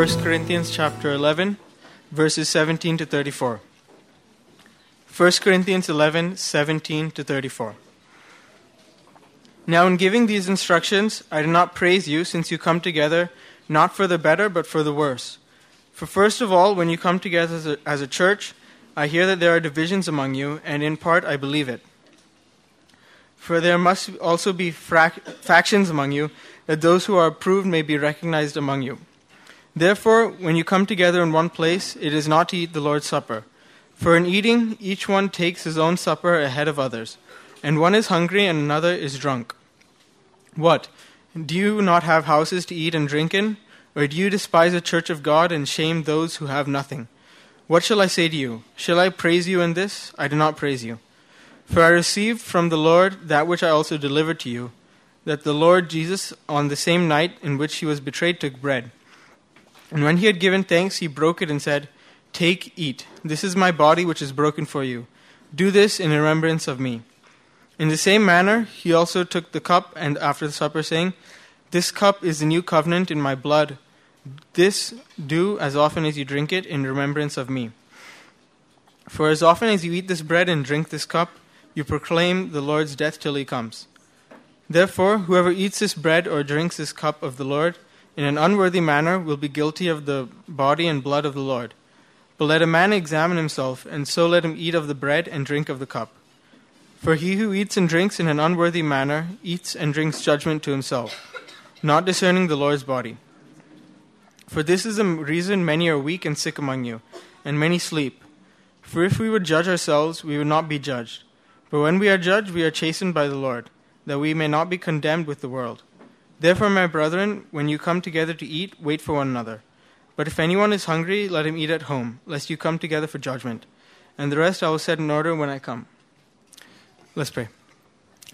1 Corinthians chapter 11, verses 17 to 34. 1 Corinthians 11, 17 to 34. Now, in giving these instructions, I do not praise you, since you come together not for the better, but for the worse. For first of all, when you come together as a, as a church, I hear that there are divisions among you, and in part I believe it. For there must also be frac- factions among you, that those who are approved may be recognized among you. Therefore, when you come together in one place, it is not to eat the Lord's Supper. For in eating, each one takes his own supper ahead of others, and one is hungry and another is drunk. What? Do you not have houses to eat and drink in? Or do you despise the church of God and shame those who have nothing? What shall I say to you? Shall I praise you in this? I do not praise you. For I received from the Lord that which I also delivered to you, that the Lord Jesus, on the same night in which he was betrayed, took bread. And when he had given thanks, he broke it and said, Take, eat. This is my body which is broken for you. Do this in remembrance of me. In the same manner, he also took the cup and after the supper, saying, This cup is the new covenant in my blood. This do as often as you drink it in remembrance of me. For as often as you eat this bread and drink this cup, you proclaim the Lord's death till he comes. Therefore, whoever eats this bread or drinks this cup of the Lord in an unworthy manner will be guilty of the body and blood of the Lord. But let a man examine himself, and so let him eat of the bread and drink of the cup. For he who eats and drinks in an unworthy manner eats and drinks judgment to himself, not discerning the Lord's body. For this is the reason many are weak and sick among you, and many sleep. For if we would judge ourselves, we would not be judged. But when we are judged, we are chastened by the Lord, that we may not be condemned with the world. Therefore, my brethren, when you come together to eat, wait for one another. But if anyone is hungry, let him eat at home, lest you come together for judgment. And the rest I will set in order when I come. Let's pray.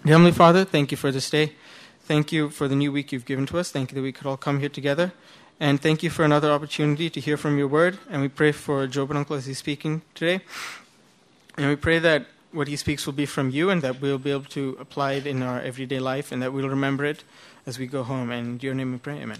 Dear Heavenly Father, thank you for this day. Thank you for the new week you've given to us. Thank you that we could all come here together. And thank you for another opportunity to hear from your word. And we pray for Job and Uncle as he's speaking today. And we pray that what he speaks will be from you and that we'll be able to apply it in our everyday life and that we'll remember it as we go home. And your name we pray. Amen.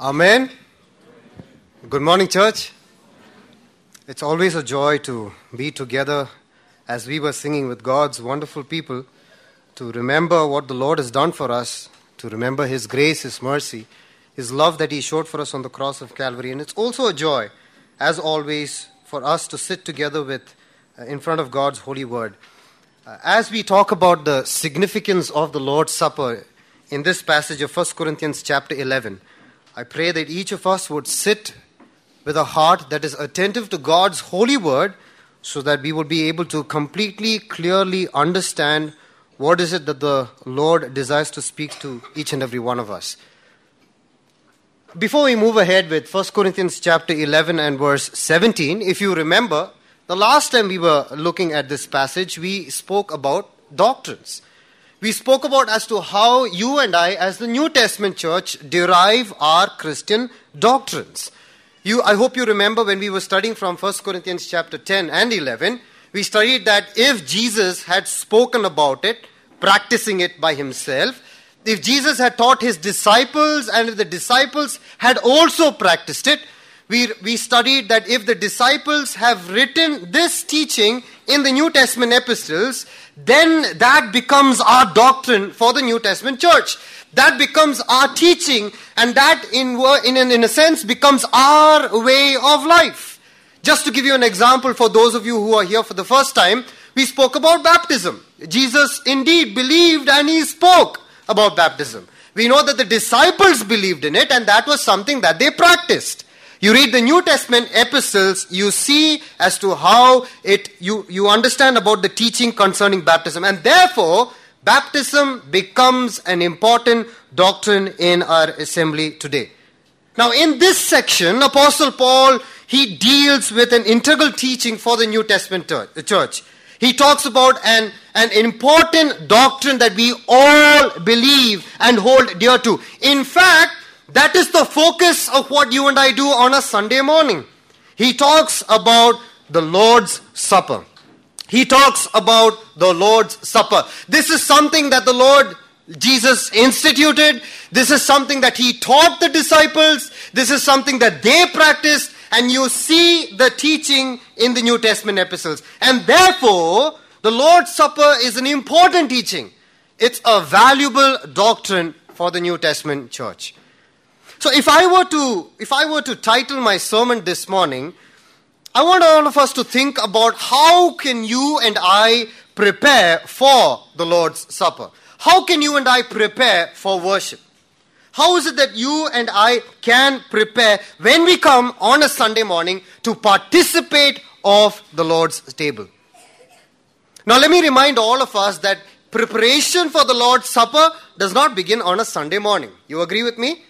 Amen. Good morning, church. It's always a joy to be together as we were singing with God's wonderful people to remember what the Lord has done for us, to remember His grace, His mercy, His love that He showed for us on the cross of Calvary. And it's also a joy, as always, for us to sit together with uh, in front of God's holy word. Uh, as we talk about the significance of the Lord's Supper in this passage of 1 Corinthians chapter 11, I pray that each of us would sit with a heart that is attentive to God's holy word so that we would be able to completely, clearly understand what is it that the Lord desires to speak to each and every one of us. Before we move ahead with 1 Corinthians chapter 11 and verse 17, if you remember, the last time we were looking at this passage, we spoke about doctrines we spoke about as to how you and I, as the New Testament church, derive our Christian doctrines. You, I hope you remember when we were studying from 1 Corinthians chapter 10 and 11, we studied that if Jesus had spoken about it, practicing it by himself, if Jesus had taught his disciples and if the disciples had also practiced it, we, we studied that if the disciples have written this teaching in the New Testament epistles, then that becomes our doctrine for the New Testament church. That becomes our teaching, and that, in, in, in a sense, becomes our way of life. Just to give you an example for those of you who are here for the first time, we spoke about baptism. Jesus indeed believed and he spoke about baptism. We know that the disciples believed in it, and that was something that they practiced. You read the New Testament epistles, you see as to how it you, you understand about the teaching concerning baptism. And therefore, baptism becomes an important doctrine in our assembly today. Now, in this section, Apostle Paul he deals with an integral teaching for the New Testament church. He talks about an, an important doctrine that we all believe and hold dear to. In fact, That is the focus of what you and I do on a Sunday morning. He talks about the Lord's Supper. He talks about the Lord's Supper. This is something that the Lord Jesus instituted. This is something that he taught the disciples. This is something that they practiced. And you see the teaching in the New Testament epistles. And therefore, the Lord's Supper is an important teaching. It's a valuable doctrine for the New Testament church. So if I were to if I were to title my sermon this morning, I want all of us to think about how can you and I prepare for the Lord's Supper? How can you and I prepare for worship? How is it that you and I can prepare when we come on a Sunday morning to participate of the Lord's table? Now let me remind all of us that preparation for the Lord's Supper does not begin on a Sunday morning. You agree with me?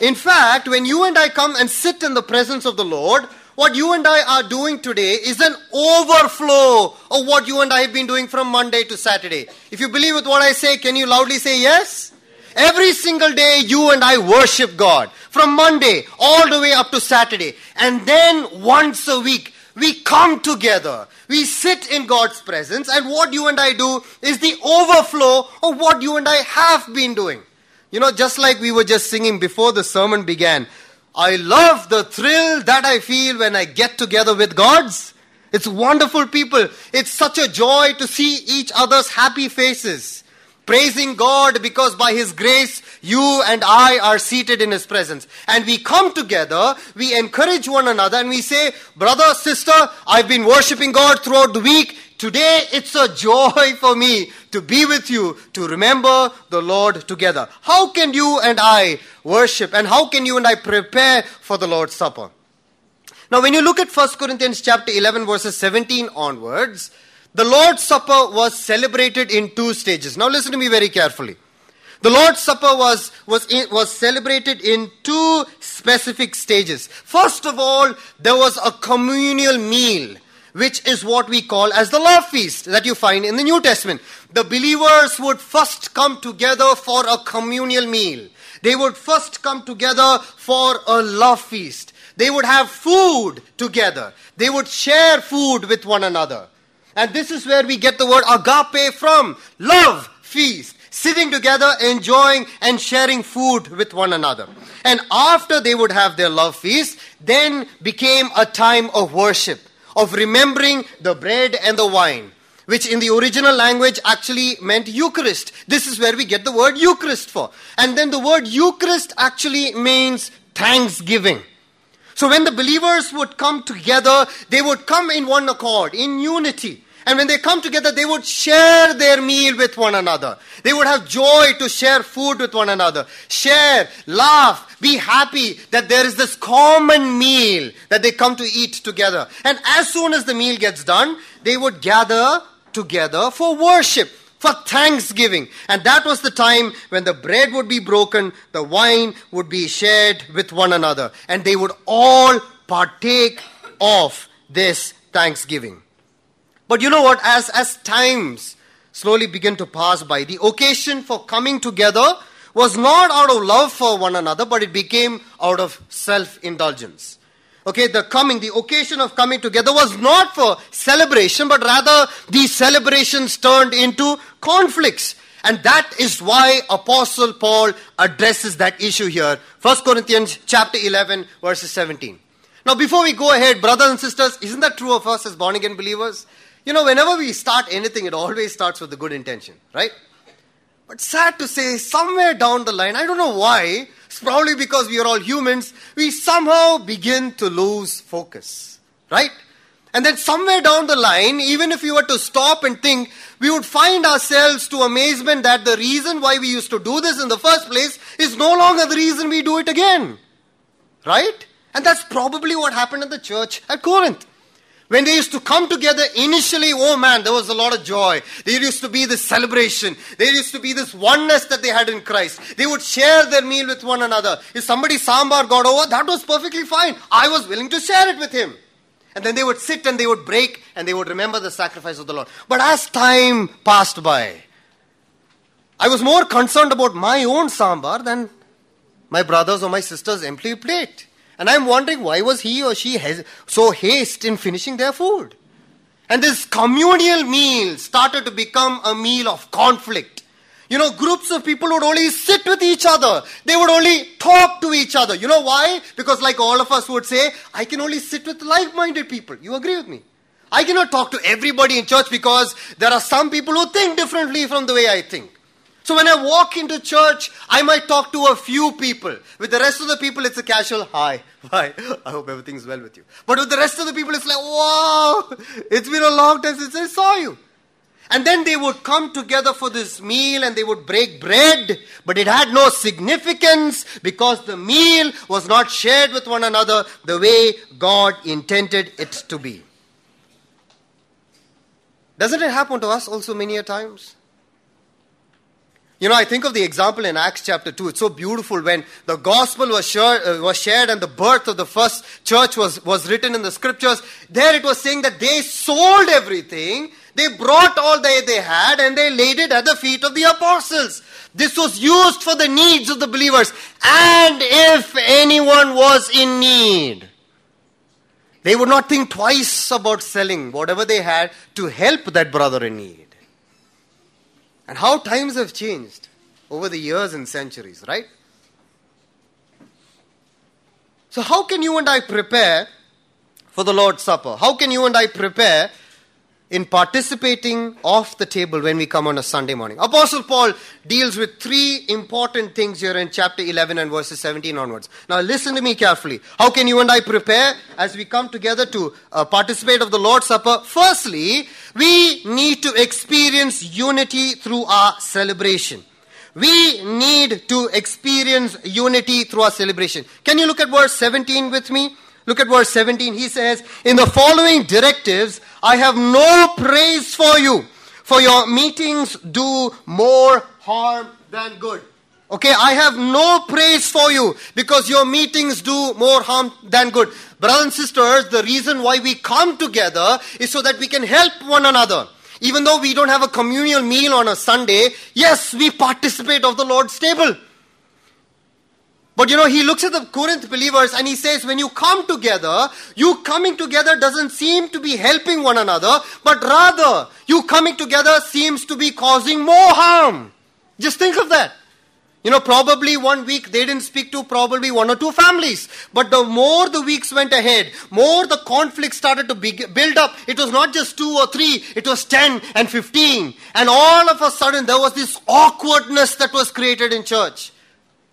In fact, when you and I come and sit in the presence of the Lord, what you and I are doing today is an overflow of what you and I have been doing from Monday to Saturday. If you believe with what I say, can you loudly say yes? Every single day, you and I worship God from Monday all the way up to Saturday. And then once a week, we come together. We sit in God's presence, and what you and I do is the overflow of what you and I have been doing. You know, just like we were just singing before the sermon began, I love the thrill that I feel when I get together with God's. It's wonderful people. It's such a joy to see each other's happy faces. Praising God because by His grace, you and I are seated in His presence. And we come together, we encourage one another, and we say, Brother, sister, I've been worshiping God throughout the week. Today it's a joy for me to be with you, to remember the Lord together. How can you and I worship and how can you and I prepare for the Lord's Supper? Now, when you look at 1 Corinthians chapter 11, verses 17 onwards, the Lord's Supper was celebrated in two stages. Now, listen to me very carefully. The Lord's Supper was, was, was celebrated in two specific stages. First of all, there was a communal meal which is what we call as the love feast that you find in the New Testament. The believers would first come together for a communal meal. They would first come together for a love feast. They would have food together. They would share food with one another. And this is where we get the word agape from love feast. Sitting together, enjoying and sharing food with one another. And after they would have their love feast, then became a time of worship of remembering the bread and the wine, which in the original language actually meant Eucharist. This is where we get the word Eucharist for. And then the word Eucharist actually means thanksgiving. So when the believers would come together, they would come in one accord, in unity. And when they come together, they would share their meal with one another. They would have joy to share food with one another. Share, laugh, be happy that there is this common meal that they come to eat together. And as soon as the meal gets done, they would gather together for worship for thanksgiving. And that was the time when the bread would be broken, the wine would be shared with one another, and they would all partake of this thanksgiving. But you know what? As, as times slowly begin to pass by, the occasion for coming together was not out of love for one another, but it became out of self indulgence. Okay, the coming, the occasion of coming together was not for celebration, but rather these celebrations turned into conflicts. And that is why Apostle Paul addresses that issue here. 1 Corinthians chapter 11, verses 17. Now, before we go ahead, brothers and sisters, isn't that true of us as born again believers? You know, whenever we start anything, it always starts with a good intention, right? But sad to say, somewhere down the line, I don't know why, it's probably because we are all humans, we somehow begin to lose focus, right? And then somewhere down the line, even if we were to stop and think, we would find ourselves to amazement that the reason why we used to do this in the first place is no longer the reason we do it again. Right? And that's probably what happened in the church at Corinth. When they used to come together initially, oh man, there was a lot of joy. There used to be this celebration. There used to be this oneness that they had in Christ. They would share their meal with one another. If somebody sambar got over, that was perfectly fine. I was willing to share it with him. And then they would sit and they would break and they would remember the sacrifice of the Lord. But as time passed by, I was more concerned about my own sambar than my brother's or my sister's empty plate. And I'm wondering why was he or she has so haste in finishing their food? And this communal meal started to become a meal of conflict. You know, groups of people would only sit with each other. They would only talk to each other. You know why? Because, like all of us would say, I can only sit with like minded people. You agree with me? I cannot talk to everybody in church because there are some people who think differently from the way I think. So when I walk into church, I might talk to a few people. With the rest of the people, it's a casual hi. Hi. I hope everything's well with you. But with the rest of the people, it's like, wow, it's been a long time since I saw you. And then they would come together for this meal and they would break bread, but it had no significance because the meal was not shared with one another the way God intended it to be. Doesn't it happen to us also many a times? You know, I think of the example in Acts chapter 2. It's so beautiful when the gospel was, sure, uh, was shared and the birth of the first church was, was written in the scriptures. There it was saying that they sold everything, they brought all they, they had, and they laid it at the feet of the apostles. This was used for the needs of the believers. And if anyone was in need, they would not think twice about selling whatever they had to help that brother in need. And how times have changed over the years and centuries, right? So, how can you and I prepare for the Lord's Supper? How can you and I prepare in participating off the table when we come on a Sunday morning? Apostle Paul deals with three important things here in chapter 11 and verses 17 onwards. Now, listen to me carefully. How can you and I prepare as we come together to uh, participate of the Lord's Supper? Firstly, we need to experience unity through our celebration. We need to experience unity through our celebration. Can you look at verse 17 with me? Look at verse 17. He says, In the following directives, I have no praise for you, for your meetings do more harm than good. Okay, I have no praise for you because your meetings do more harm than good. Brothers and sisters, the reason why we come together is so that we can help one another. Even though we don't have a communal meal on a Sunday, yes, we participate of the Lord's table. But you know, he looks at the Corinth believers and he says, when you come together, you coming together doesn't seem to be helping one another, but rather, you coming together seems to be causing more harm. Just think of that. You know, probably one week they didn't speak to probably one or two families. But the more the weeks went ahead, more the conflict started to build up. It was not just two or three, it was 10 and 15. And all of a sudden there was this awkwardness that was created in church.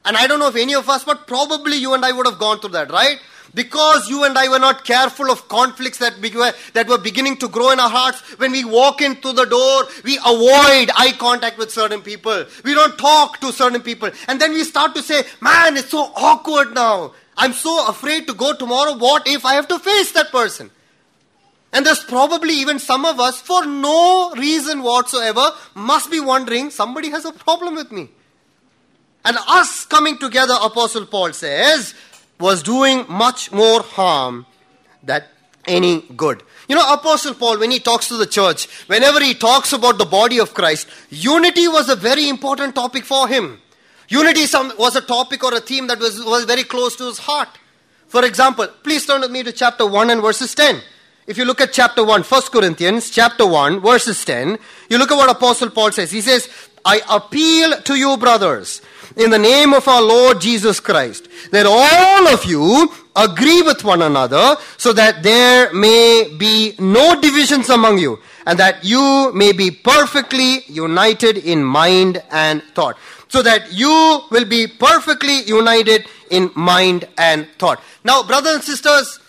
And I don't know if any of us, but probably you and I would have gone through that, right? Because you and I were not careful of conflicts that, were, that were beginning to grow in our hearts, when we walk into the door, we avoid eye contact with certain people. We don't talk to certain people. And then we start to say, man, it's so awkward now. I'm so afraid to go tomorrow. What if I have to face that person? And there's probably even some of us, for no reason whatsoever, must be wondering, somebody has a problem with me. And us coming together, Apostle Paul says, was doing much more harm than any good. You know, Apostle Paul, when he talks to the church, whenever he talks about the body of Christ, unity was a very important topic for him. Unity was a topic or a theme that was, was very close to his heart. For example, please turn with me to chapter 1 and verses 10. If you look at chapter 1, 1 Corinthians, chapter 1, verses 10, you look at what Apostle Paul says. He says, I appeal to you, brothers, in the name of our Lord Jesus Christ, that all of you agree with one another so that there may be no divisions among you and that you may be perfectly united in mind and thought. So that you will be perfectly united in mind and thought. Now, brothers and sisters,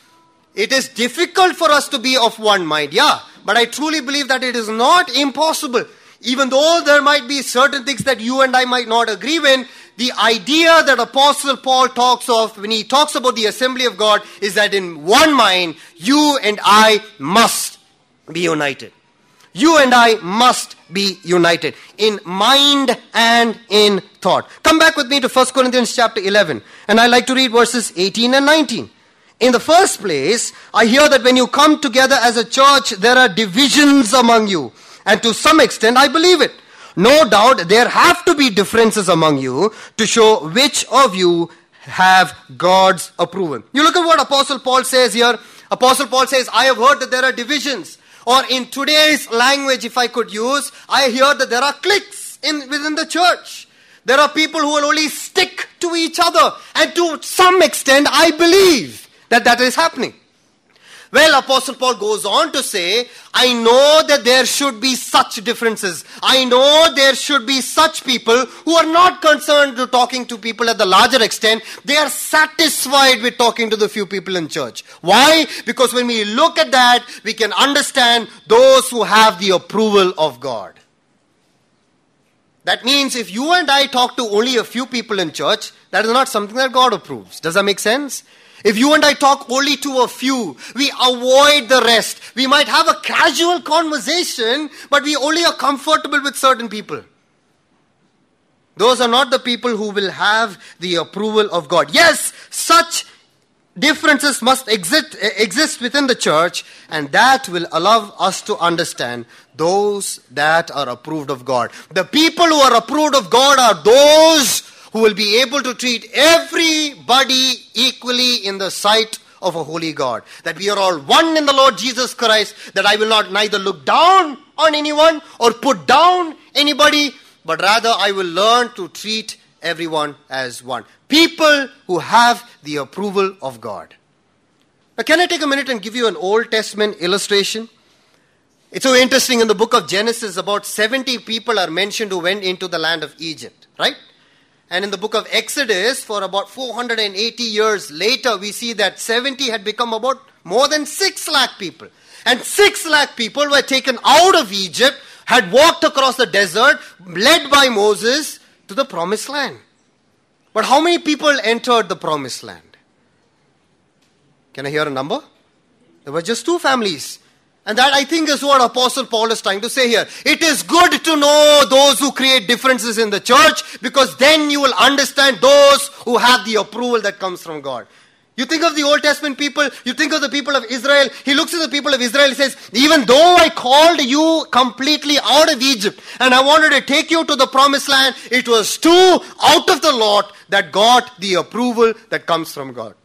it is difficult for us to be of one mind, yeah, but I truly believe that it is not impossible even though there might be certain things that you and I might not agree with, the idea that Apostle Paul talks of when he talks about the assembly of God is that in one mind, you and I must be united. You and I must be united in mind and in thought. Come back with me to 1 Corinthians chapter 11, and I like to read verses 18 and 19. In the first place, I hear that when you come together as a church, there are divisions among you. And to some extent, I believe it. no doubt there have to be differences among you to show which of you have God's approval. You look at what Apostle Paul says here. Apostle Paul says, I have heard that there are divisions. Or in today's language, if I could use, I hear that there are cliques in, within the church. There are people who will only stick to each other. And to some extent, I believe that that is happening. Well, Apostle Paul goes on to say, I know that there should be such differences. I know there should be such people who are not concerned to talking to people at the larger extent. They are satisfied with talking to the few people in church. Why? Because when we look at that, we can understand those who have the approval of God. That means if you and I talk to only a few people in church, that is not something that God approves. Does that make sense? If you and I talk only to a few, we avoid the rest. We might have a casual conversation, but we only are comfortable with certain people. Those are not the people who will have the approval of God. Yes, such differences must exist, exist within the church, and that will allow us to understand those that are approved of God. The people who are approved of God are those who will be able to treat everybody equally in the sight of a holy God. That we are all one in the Lord Jesus Christ, that I will not neither look down on anyone or put down anybody, but rather I will learn to treat everyone as one. People who have the approval of God. Now, can I take a minute and give you an Old Testament illustration? It's so interesting in the book of Genesis, about 70 people are mentioned who went into the land of Egypt, right? And in the book of Exodus, for about 480 years later, we see that 70 had become about more than 6 lakh people. And 6 lakh people were taken out of Egypt, had walked across the desert, led by Moses to the promised land. But how many people entered the promised land? Can I hear a number? There were just two families. And that I think is what Apostle Paul is trying to say here. It is good to know those who create differences in the church because then you will understand those who have the approval that comes from God. You think of the Old Testament people, you think of the people of Israel. He looks at the people of Israel, he says, Even though I called you completely out of Egypt and I wanted to take you to the promised land, it was too out of the lot that got the approval that comes from God.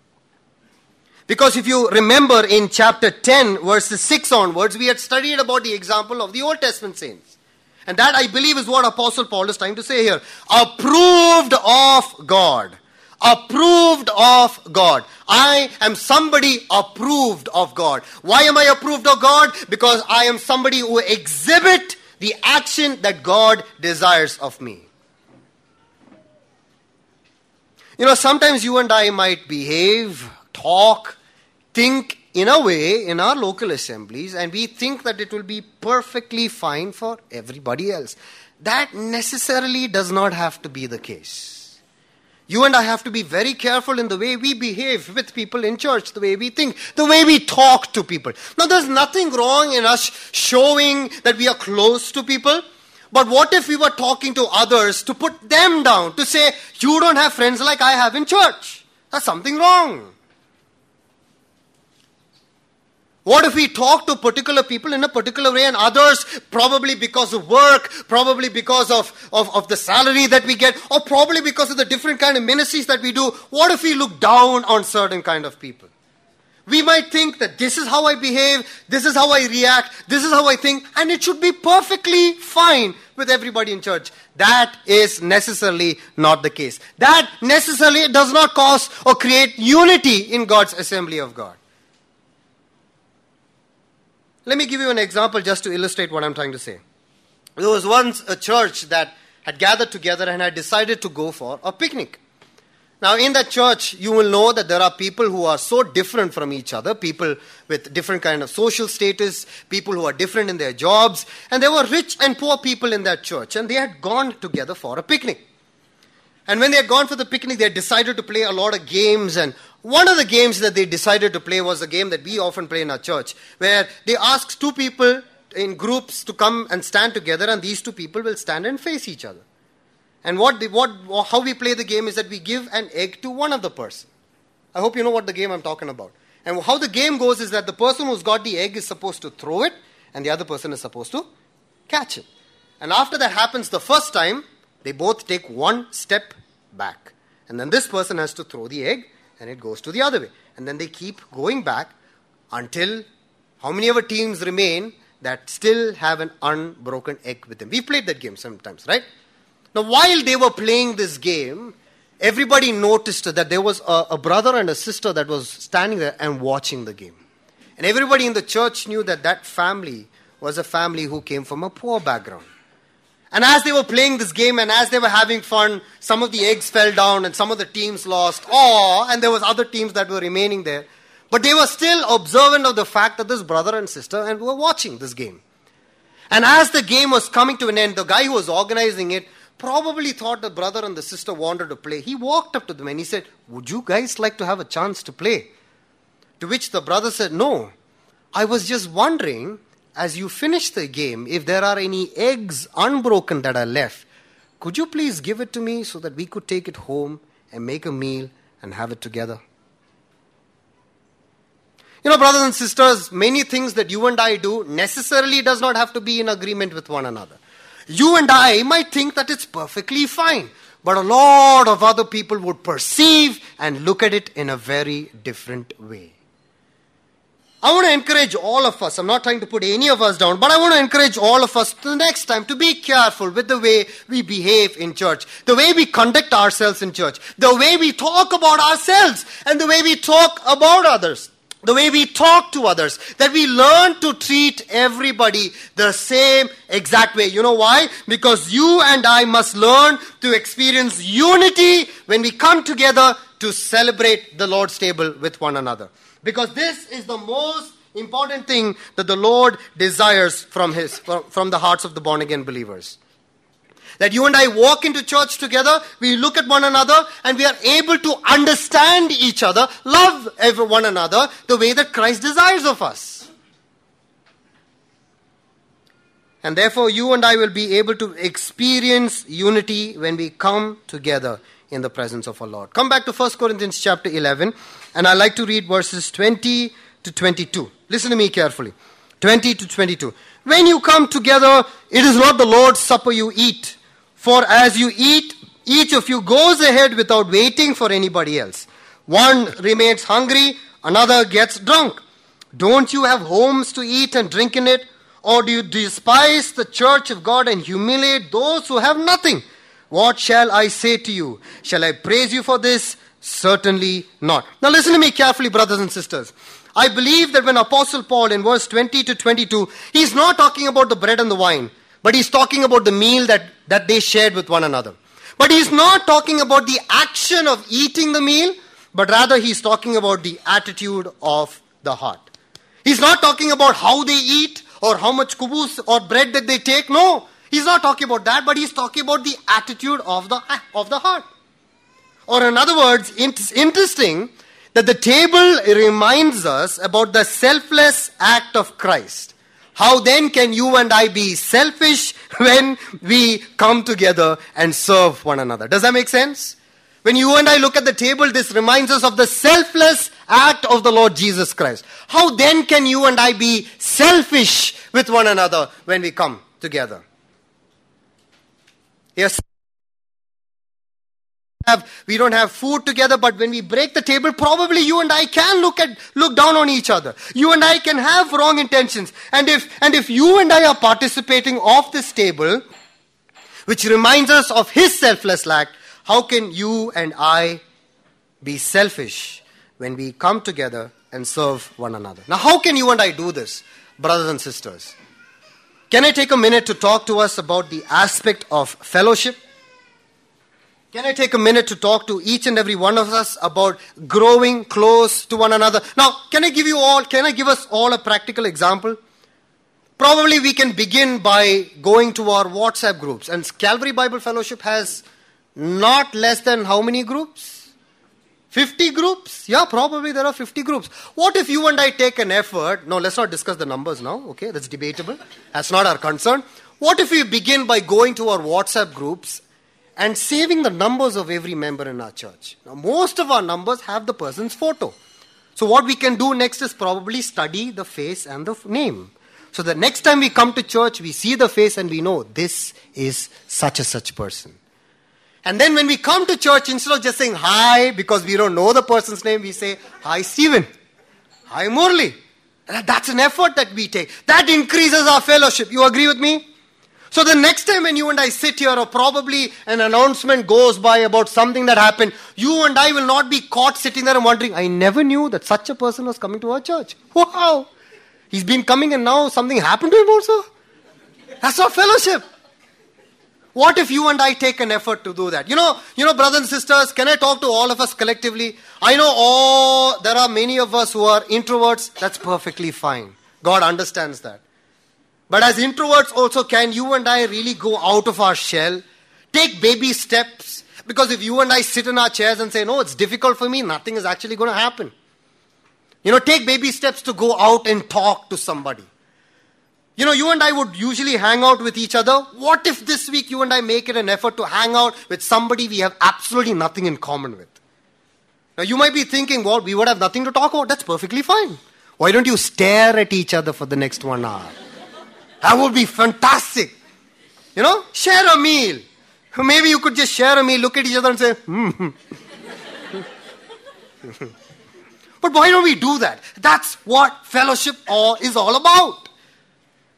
Because if you remember in chapter 10, verses 6 onwards, we had studied about the example of the Old Testament saints. And that I believe is what Apostle Paul is trying to say here. Approved of God. Approved of God. I am somebody approved of God. Why am I approved of God? Because I am somebody who exhibit the action that God desires of me. You know, sometimes you and I might behave, talk, think in a way in our local assemblies and we think that it will be perfectly fine for everybody else. That necessarily does not have to be the case. You and I have to be very careful in the way we behave with people in church, the way we think, the way we talk to people. Now, there's nothing wrong in us showing that we are close to people. But what if we were talking to others to put them down, to say, you don't have friends like I have in church? That's something wrong. What if we talk to particular people in a particular way and others, probably because of work, probably because of, of, of the salary that we get, or probably because of the different kind of ministries that we do? What if we look down on certain kind of people? We might think that this is how I behave, this is how I react, this is how I think, and it should be perfectly fine with everybody in church. That is necessarily not the case. That necessarily does not cause or create unity in God's assembly of God. Let me give you an example just to illustrate what I'm trying to say. There was once a church that had gathered together and had decided to go for a picnic. Now, in that church, you will know that there are people who are so different from each other, people with different kind of social status, people who are different in their jobs, and there were rich and poor people in that church, and they had gone together for a picnic. And when they had gone for the picnic, they had decided to play a lot of games and one of the games that they decided to play was a game that we often play in our church, where they ask two people in groups to come and stand together, and these two people will stand and face each other. And what, what, how we play the game is that we give an egg to one of the person. I hope you know what the game I'm talking about. And how the game goes is that the person who's got the egg is supposed to throw it, and the other person is supposed to catch it. And after that happens the first time, they both take one step back. And then this person has to throw the egg and it goes to the other way. And then they keep going back until how many ever teams remain that still have an unbroken egg with them. We played that game sometimes, right? Now, while they were playing this game, everybody noticed that there was a, a, brother and a sister that was standing there and watching the game. And everybody in the church knew that that family was a family who came from a poor background. And as they were playing this game and as they were having fun, some of the eggs fell down and some of the teams lost. Oh, and there was other teams that were remaining there. But they were still observant of the fact that this brother and sister and were watching this game. And as the game was coming to an end, the guy who was organizing it probably thought the brother and the sister wanted to play. He walked up to them and he said, Would you guys like to have a chance to play? To which the brother said, No. I was just wondering, as you finish the game, if there are any eggs unbroken that are left, could you please give it to me so that we could take it home and make a meal and have it together? You know, brothers and sisters, many things that you and I do necessarily does not have to be in agreement with one another. You and I might think that it's perfectly fine, but a lot of other people would perceive and look at it in a very different way. I want to encourage all of us. I'm not trying to put any of us down, but I want to encourage all of us the next time to be careful with the way we behave in church, the way we conduct ourselves in church, the way we talk about ourselves, and the way we talk about others the way we talk to others, that we learn to treat everybody the same exact way. You know why? Because you and I must learn to experience unity when we come together to celebrate the Lord's table with one another. Because this is the most important thing that the Lord desires from his from the hearts of the born again believers. That you and I walk into church together, we look at one another, and we are able to understand each other, love one another the way that Christ desires of us. And therefore, you and I will be able to experience unity when we come together in the presence of our Lord. Come back to 1 Corinthians chapter 11, and I like to read verses 20 to 22. Listen to me carefully. 20 to 22. When you come together, it is not the Lord's supper you eat. For as you eat, each of you goes ahead without waiting for anybody else. One remains hungry, another gets drunk. Don't you have homes to eat and drink in it? Or do you despise the church of God and humiliate those who have nothing? What shall I say to you? Shall I praise you for this? Certainly not. Now listen to me carefully, brothers and sisters. I believe that when Apostle Paul in verse 20 to 22, he's not talking about the bread and the wine. But he's talking about the meal that, that they shared with one another. But he's not talking about the action of eating the meal, but rather he's talking about the attitude of the heart. He's not talking about how they eat or how much kubus or bread that they take. No, he's not talking about that, but he's talking about the attitude of the, ah, of the heart. Or, in other words, it's interesting that the table reminds us about the selfless act of Christ. How then can you and I be selfish when we come together and serve one another? Does that make sense? When you and I look at the table, this reminds us of the selfless act of the Lord Jesus Christ. How then can you and I be selfish with one another when we come together? Yes. We don't have food together but when we break the table probably you and i can look at look down on each other. You and i can have wrong intentions. And if and if you and i are participating off this table which reminds us of his selfless act how can you and i be selfish when we come together and serve one another? Now how can you and i do this brothers and sisters can i take a minute to talk to us about the aspect of fellowship can I take a minute to talk to each and every one of us about growing close to one another? Now, can I give you all, can I give us all a practical example? Probably we can begin by going to our WhatsApp groups. And Calvary Bible Fellowship has not less than how many groups? 50 groups? Yeah, probably there are 50 groups. What if you and I take an effort? No, let's not discuss the numbers now, okay? That's debatable. That's not our concern. What if we begin by going to our WhatsApp groups and saving the numbers of every member in our church. Now, most of our numbers have the person's photo. So, what we can do next is probably study the face and the name. So the next time we come to church, we see the face and we know this is such a such person. And then when we come to church, instead of just saying hi because we don't know the person's name, we say, Hi, Stephen. Hi, Murli. That's an effort that we take. That increases our fellowship. You agree with me? So the next time when you and I sit here, or probably an announcement goes by about something that happened, you and I will not be caught sitting there and wondering, I never knew that such a person was coming to our church. Wow! He's been coming and now something happened to him also? That's our fellowship. What if you and I take an effort to do that? You know, you know, brothers and sisters, can I talk to all of us collectively? I know all there are many of us who are introverts. That's perfectly fine. God understands that. But as introverts also, can you and I really go out of our shell? Take baby steps. Because if you and I sit in our chairs and say, no, it's difficult for me, nothing is actually going to happen. You know, take baby steps to go out and talk to somebody. You know, you and I would usually hang out with each other. What if this week you and I make it an effort to hang out with somebody we have absolutely nothing in common with? Now, you might be thinking, well, we would have nothing to talk about. That's perfectly fine. Why don't you stare at each other for the next one hour? That would be fantastic. You know, share a meal. Maybe you could just share a meal, look at each other and say, hmm. but why don't we do that? That's what fellowship all is all about.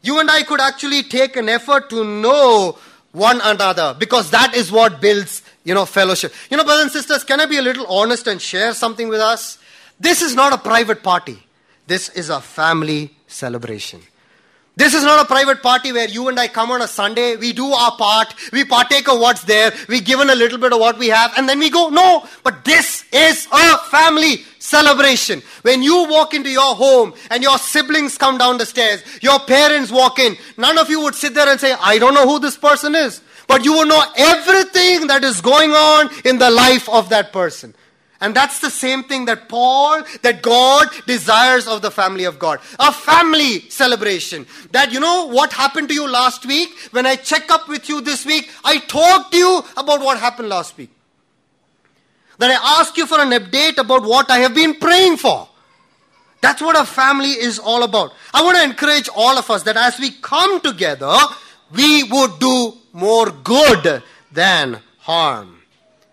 You and I could actually take an effort to know one another because that is what builds, you know, fellowship. You know, brothers and sisters, can I be a little honest and share something with us? This is not a private party. This is a family celebration. This is not a private party where you and I come on a Sunday, we do our part, we partake of what's there, we give in a little bit of what we have, and then we go. No, but this is a family celebration. When you walk into your home and your siblings come down the stairs, your parents walk in, none of you would sit there and say, I don't know who this person is. But you will know everything that is going on in the life of that person. And that's the same thing that Paul, that God desires of the family of God. A family celebration. That, you know, what happened to you last week? When I check up with you this week, I talk to you about what happened last week. That I ask you for an update about what I have been praying for. That's what a family is all about. I want to encourage all of us that as we come together, we would do more good than harm.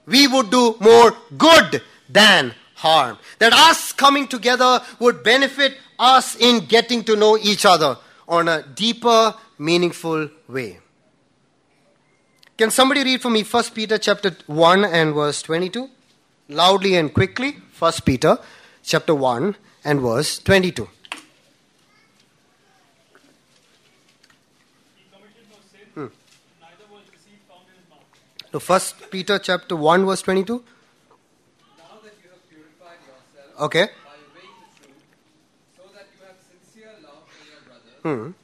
We would do more good than harm. That us coming together would benefit us in getting to know each other on a deeper, meaningful way. Can somebody read for me 1 Peter chapter 1 and verse 22? Loudly and quickly. 1 Peter chapter 1 and verse 22. Hmm. So, First Peter chapter 1 verse 22. Okay. truth, so that you have sincere love for your brother.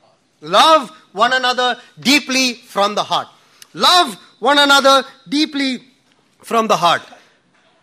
Heart. Love one another deeply from the heart. Love one another deeply from the heart.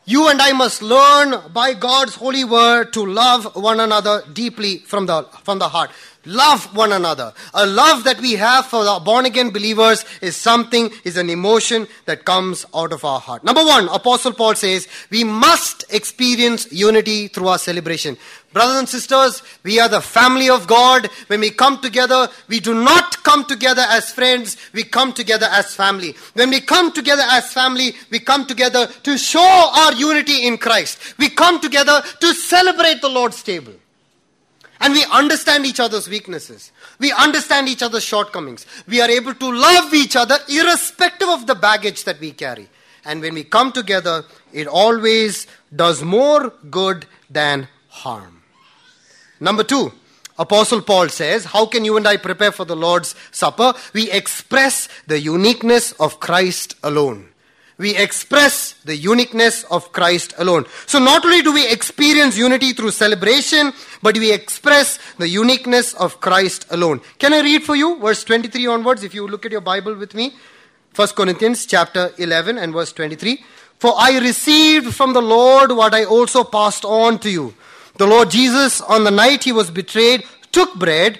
You and I must learn by God's holy word to love one another deeply from the, from the heart. Love one another. A love that we have for the born again believers is something, is an emotion that comes out of our heart. Number one, Apostle Paul says, we must experience unity through our celebration. Brothers and sisters, we are the family of God. When we come together, we do not come together as friends, we come together as family. When we come together as family, we come together to show our unity in Christ. We come together to celebrate the Lord's table. And we understand each other's weaknesses. We understand each other's shortcomings. We are able to love each other irrespective of the baggage that we carry. And when we come together, it always does more good than harm. Number two, Apostle Paul says, How can you and I prepare for the Lord's Supper? We express the uniqueness of Christ alone. We express the uniqueness of Christ alone. So, not only do we experience unity through celebration, but we express the uniqueness of Christ alone. Can I read for you verse 23 onwards if you look at your Bible with me? 1 Corinthians chapter 11 and verse 23. For I received from the Lord what I also passed on to you. The Lord Jesus, on the night he was betrayed, took bread,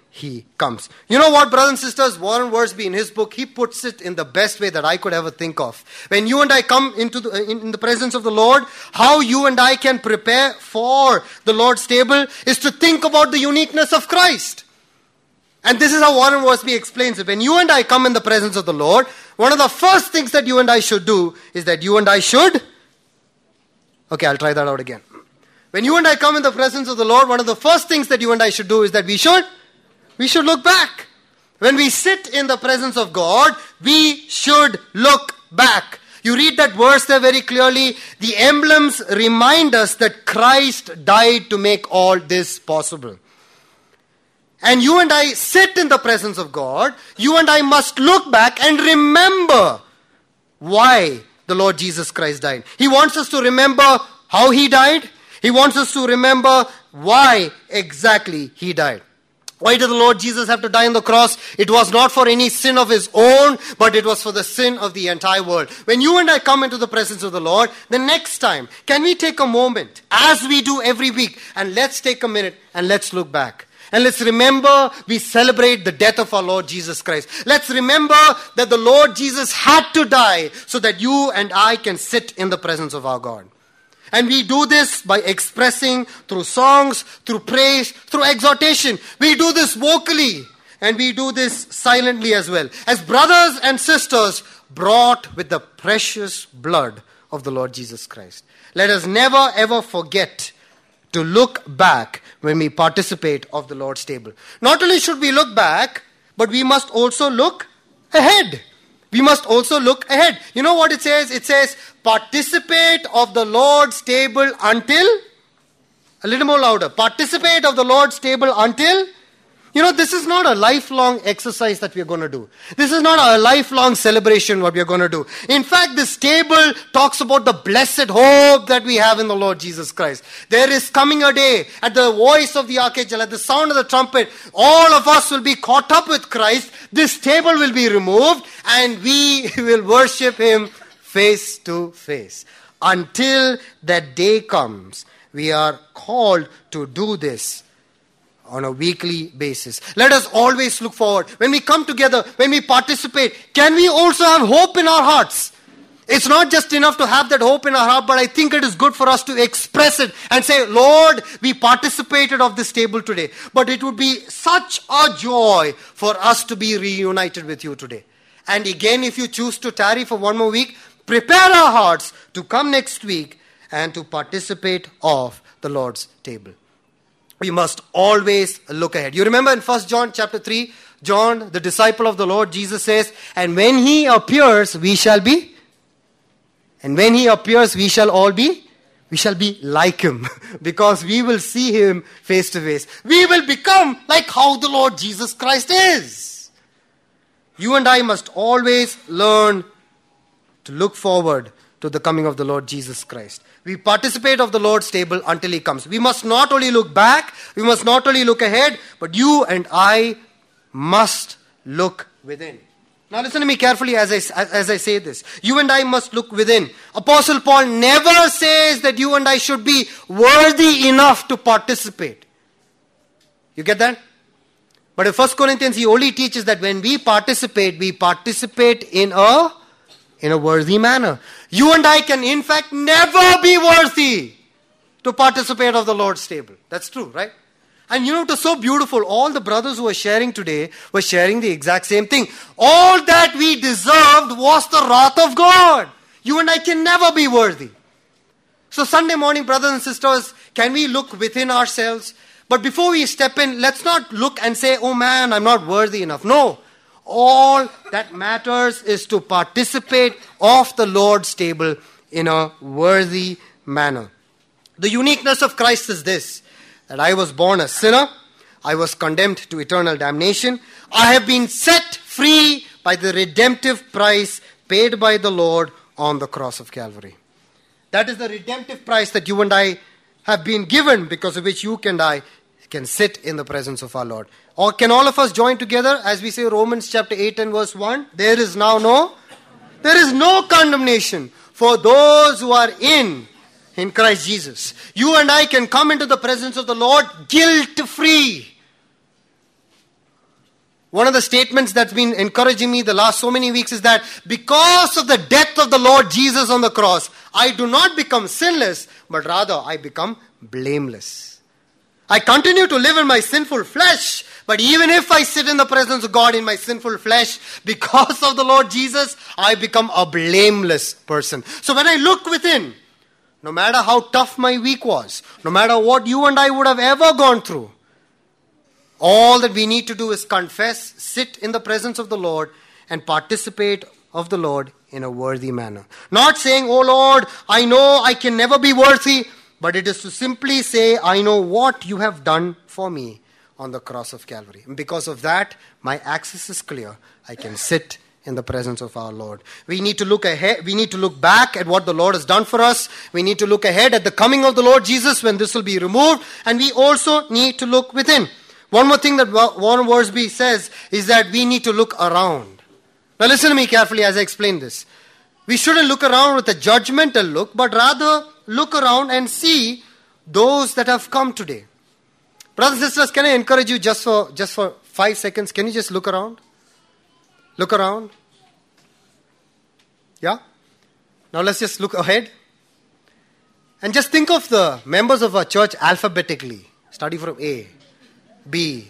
he comes. You know what, brothers and sisters? Warren Wiersbe, in his book, he puts it in the best way that I could ever think of. When you and I come into the, in, in the presence of the Lord, how you and I can prepare for the Lord's table is to think about the uniqueness of Christ. And this is how Warren Wiersbe explains it. When you and I come in the presence of the Lord, one of the first things that you and I should do is that you and I should. Okay, I'll try that out again. When you and I come in the presence of the Lord, one of the first things that you and I should do is that we should. We should look back. When we sit in the presence of God, we should look back. You read that verse there very clearly. The emblems remind us that Christ died to make all this possible. And you and I sit in the presence of God, you and I must look back and remember why the Lord Jesus Christ died. He wants us to remember how He died, He wants us to remember why exactly He died. Why did the Lord Jesus have to die on the cross? It was not for any sin of his own, but it was for the sin of the entire world. When you and I come into the presence of the Lord, the next time, can we take a moment, as we do every week, and let's take a minute and let's look back. And let's remember we celebrate the death of our Lord Jesus Christ. Let's remember that the Lord Jesus had to die so that you and I can sit in the presence of our God. And we do this by expressing through songs, through praise, through exhortation. We do this vocally and we do this silently as well. As brothers and sisters brought with the precious blood of the Lord Jesus Christ. Let us never ever forget to look back when we participate of the Lord's table. Not only should we look back, but we must also look ahead. We must also look ahead. You know what it says? It says, participate of the Lord's table until, a little more louder, participate of the Lord's table until, you know, this is not a lifelong exercise that we're going to do. This is not a lifelong celebration what we're going to do. In fact, this table talks about the blessed hope that we have in the Lord Jesus Christ. There is coming a day at the voice of the archangel, at the sound of the trumpet, all of us will be caught up with Christ. This table will be removed and we will worship him face to face. Until that day comes, we are called to do this on a weekly basis. Let us always look forward. When we come together, when we participate, can we also have hope in our hearts? It's not just enough to have that hope in our heart, but I think it is good for us to express it and say, Lord, we participated of this table today. But it would be such a joy for us to be reunited with you today. And again, if you choose to tarry for one more week, prepare our hearts to come next week and to participate of the Lord's table we must always look ahead. You remember in 1 John chapter 3, John, the disciple of the Lord, Jesus says, And when he appears, we shall be. And when he appears, we shall all be. We shall be like him because we will see him face to face. We will become like how the Lord Jesus Christ is. You and I must always learn to look forward to the coming of the Lord Jesus Christ. We participate of the Lord's table until He comes. We must not only look back, we must not only look ahead, but you and I must look within. Now listen to me carefully as I, as I say this. You and I must look within. Apostle Paul never says that you and I should be worthy enough to participate. You get that? But in 1 Corinthians, he only teaches that when we participate, we participate in a in a worthy manner. You and I can, in fact, never be worthy to participate of the Lord's table. That's true, right? And you know, it was so beautiful. All the brothers who were sharing today were sharing the exact same thing. All that we deserved was the wrath of God. You and I can never be worthy. So, Sunday morning, brothers and sisters, can we look within ourselves? But before we step in, let's not look and say, oh man, I'm not worthy enough. No. All that matters is to participate of the Lord's table in a worthy manner. The uniqueness of Christ is this that I was born a sinner, I was condemned to eternal damnation, I have been set free by the redemptive price paid by the Lord on the cross of Calvary. That is the redemptive price that you and I have been given because of which you and I can sit in the presence of our Lord. Or can all of us join together as we say Romans chapter 8 and verse 1? There is now no, there is no condemnation for those who are in in Christ Jesus. You and I can come into the presence of the Lord guilt free. One of the statements that's been encouraging me the last so many weeks is that because of the death of the Lord Jesus on the cross, I do not become sinless, but rather I become blameless. I continue to live in my sinful flesh, but even if I sit in the presence of God in my sinful flesh, because of the Lord Jesus, I become a blameless person. So when I look within, no matter how tough my week was, no matter what you and I would have ever gone through, all that we need to do is confess, sit in the presence of the Lord, and participate of the Lord in a worthy manner. Not saying, Oh Lord, I know I can never be worthy, but it is to simply say, I know what you have done for me on the cross of Calvary. And because of that, my access is clear. I can sit in the presence of our Lord. We need to look ahead, we need to look back at what the Lord has done for us. We need to look ahead at the coming of the Lord Jesus when this will be removed, and we also need to look within. One more thing that Warren Wiersbe says is that we need to look around. Now, listen to me carefully as I explain this. We shouldn't look around with a judgmental look, but rather look around and see those that have come today. Brothers and sisters, can I encourage you just for just for five seconds? Can you just look around? Look around. Yeah? Now let's just look ahead. And just think of the members of our church alphabetically. Study from A, B,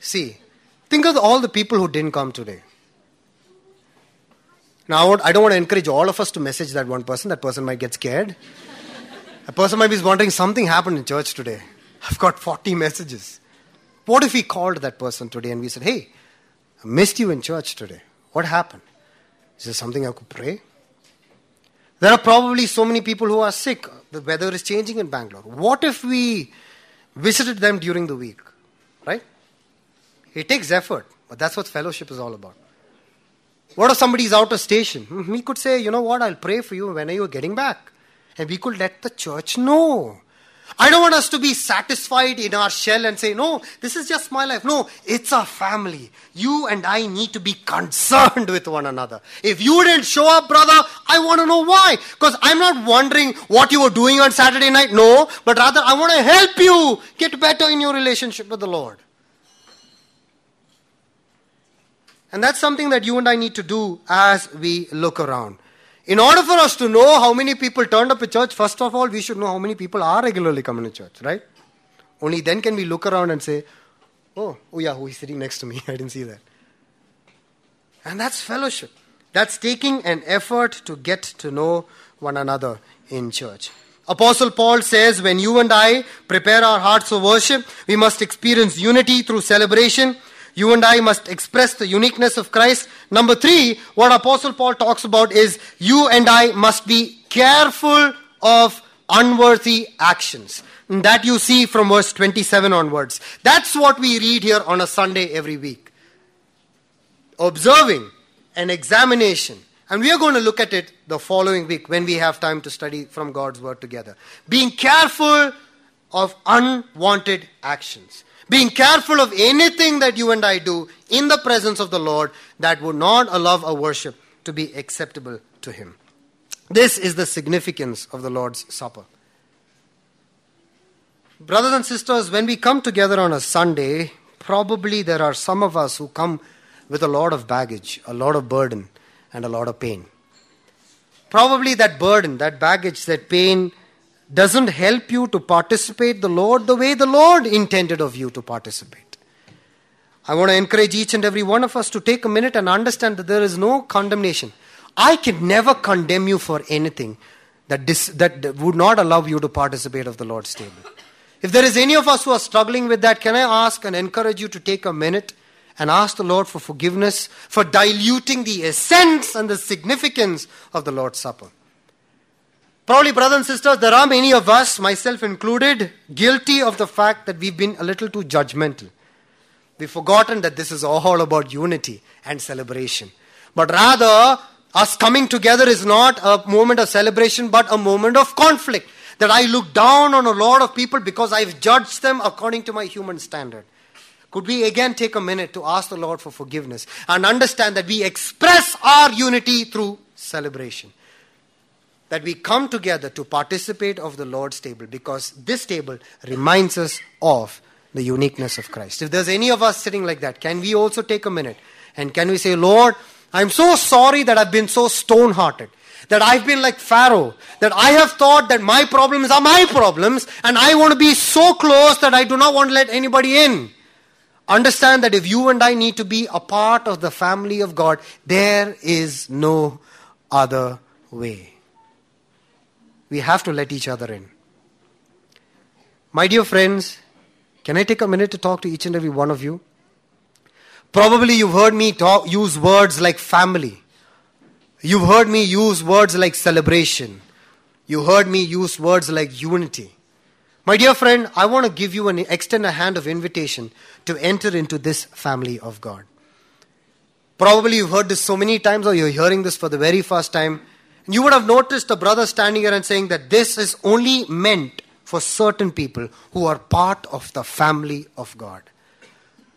C. Think of all the people who didn't come today. Now, I don't want to encourage all of us to message that one person. That person might get scared. A person might be wondering something happened in church today. I've got 40 messages. What if we called that person today and we said, Hey, I missed you in church today. What happened? Is there something I could pray? There are probably so many people who are sick. The weather is changing in Bangalore. What if we visited them during the week? Right? It takes effort, but that's what fellowship is all about. What if somebody's out of station? Hmm, we could say, you know what, I'll pray for you when are you getting back? And we could let the church know. I don't want us to be satisfied in our shell and say, no, this is just my life. No, it's a family. You and I need to be concerned with one another. If you didn't show up, brother, I want to know why. Because I'm not wondering what you were doing on Saturday night. No, but rather I want to help you get better in your relationship with the Lord. And that's something that you and I need to do as we look around. In order for us to know how many people turned up at church, first of all, we should know how many people are regularly coming to church, right? Only then can we look around and say, oh, oh yeah, who is sitting next to me? I didn't see that. And that's fellowship. That's taking an effort to get to know one another in church. Apostle Paul says, when you and I prepare our hearts for worship, we must experience unity through celebration you and I must express the uniqueness of Christ. Number three, what Apostle Paul talks about is you and I must be careful of unworthy actions. And that you see from verse 27 onwards. That's what we read here on a Sunday every week. Observing an examination. And we are going to look at it the following week when we have time to study from God's Word together. Being careful of unwanted actions being careful of anything that you and I do in the presence of the Lord that would not allow our worship to be acceptable to Him. This is the significance of the Lord's Supper. Brothers and sisters, when we come together on a Sunday, probably there are some of us who come with a lot of baggage, a lot of burden, and a lot of pain. Probably that burden, that baggage, that pain doesn't help you to participate the Lord the way the Lord intended of you to participate. I want to encourage each and every one of us to take a minute and understand that there is no condemnation. I can never condemn you for anything that, dis, that would not allow you to participate of the Lord's table. If there is any of us who are struggling with that, can I ask and encourage you to take a minute and ask the Lord for forgiveness for diluting the essence and the significance of the Lord's Supper? Probably, brothers and sisters, there are many of us, myself included, guilty of the fact that we've been a little too judgmental. We've forgotten that this is all about unity and celebration. But rather, us coming together is not a moment of celebration, but a moment of conflict. that I look down on a lot of people because I've judged them according to my human standard. Could we again take a minute to ask the Lord for forgiveness and understand that we express our unity through celebration? That we come together to participate of the Lord's table because this table reminds us of the uniqueness of Christ. If there's any of us sitting like that, can we also take a minute and can we say, Lord, I'm so sorry that I've been so stone hearted that I've been like Pharaoh, that I have thought that my problems are my problems, and I want to be so close that I do not want to let anybody in. Understand that if you and I need to be a part of the family of God, there is no other way. We have to let each other in. My dear friends, can I take a minute to talk to each and every one of you? Probably you've heard me talk, use words like family. You've heard me use words like celebration. You heard me use words like unity. My dear friend, I want to give you an extend a hand of invitation to enter into this family of God. Probably you've heard this so many times or you're hearing this for the very first time. You would have noticed a brother standing here and saying that this is only meant for certain people who are part of the family of God.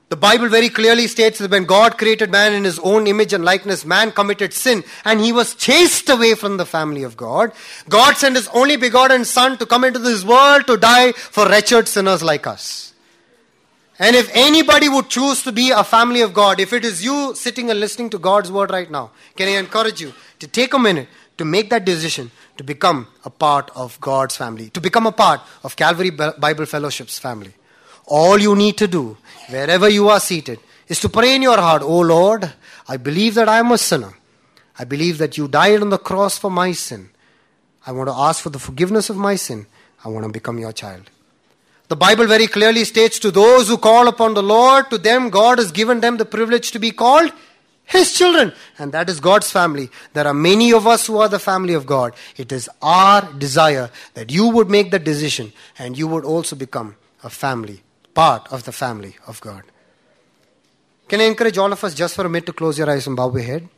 The Bible very clearly states that when God created man in his own image and likeness, man committed sin and he was chased away from the family of God. God sent his only begotten Son to come into this world to die for wretched sinners like us. And if anybody would choose to be a family of God, if it is you sitting and listening to God's word right now, can I encourage you to take a minute to make that decision to become a part of God's family, to become a part of Calvary Bible Fellowship's family? All you need to do, wherever you are seated, is to pray in your heart, Oh Lord, I believe that I am a sinner. I believe that you died on the cross for my sin. I want to ask for the forgiveness of my sin. I want to become your child. The Bible very clearly states to those who call upon the Lord, to them God has given them the privilege to be called His children. And that is God's family. There are many of us who are the family of God. It is our desire that you would make the decision and you would also become a family part of the family of God. Can I encourage all of us just for a minute to close your eyes and bow your head?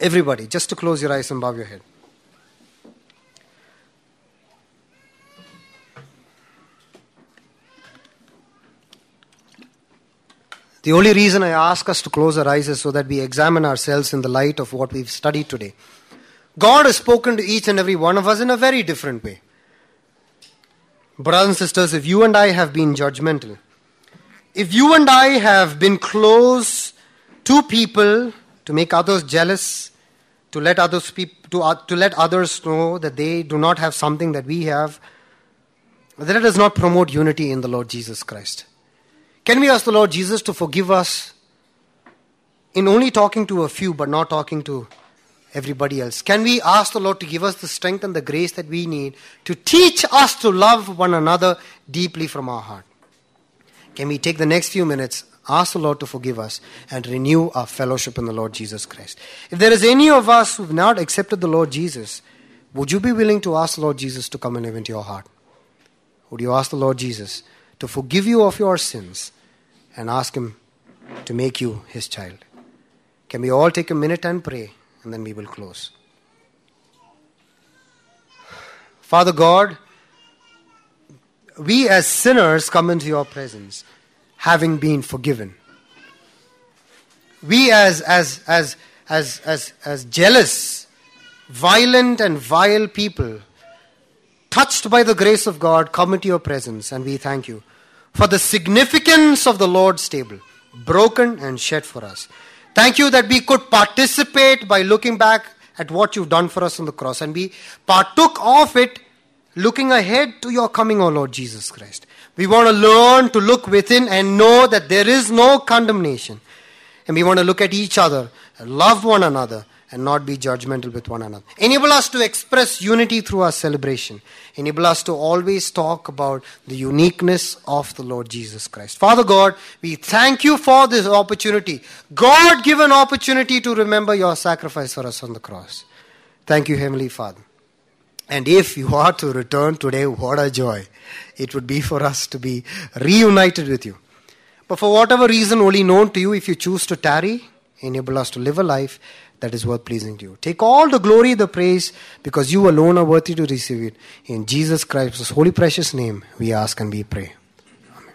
Everybody, just to close your eyes and bow your head. The only reason I ask us to close our eyes is so that we examine ourselves in the light of what we've studied today. God has spoken to each and every one of us in a very different way. Brothers and sisters, if you and I have been judgmental, if you and I have been close to people to make others jealous, to let others to, uh, to let others know that they do not have something that we have, that does not promote unity in the Lord Jesus Christ. Can we ask the Lord Jesus to forgive us in only talking to a few but not talking to everybody else? Can we ask the Lord to give us the strength and the grace that we need to teach us to love one another deeply from our heart? Can we take the next few minutes, ask the Lord to forgive us, and renew our fellowship in the Lord Jesus Christ? If there is any of us who have not accepted the Lord Jesus, would you be willing to ask the Lord Jesus to come and live into your heart? Would you ask the Lord Jesus to forgive you of your sins and ask Him to make you His child? Can we all take a minute and pray? and then we will close. Father God, we as sinners come into your presence having been forgiven. We as as as as as, as jealous, violent and vile people, touched by the grace of God, come into your presence and we thank you for the significance of the Lord's table, broken and shed for us. Thank you that we could participate by looking back at what you've done for us on the cross and we partook of it looking ahead to your coming, O Lord Jesus Christ. We want to learn to look within and know that there is no condemnation. And we want to look at each other, love one another, and not be judgmental with one another. Enable us to express unity through our celebration. Enable us to always talk about the uniqueness of the Lord Jesus Christ. Father God, we thank you for this opportunity. God given opportunity to remember your sacrifice for us on the cross. Thank you, Heavenly Father. And if you are to return today, what a joy it would be for us to be reunited with you. But for whatever reason only known to you, if you choose to tarry, Enable us to live a life that is worth pleasing to you. Take all the glory, the praise, because you alone are worthy to receive it. In Jesus Christ's holy, precious name, we ask and we pray. Amen.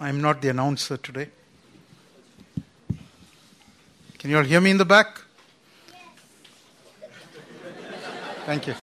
I'm not the announcer today. Can you all hear me in the back? Thank you.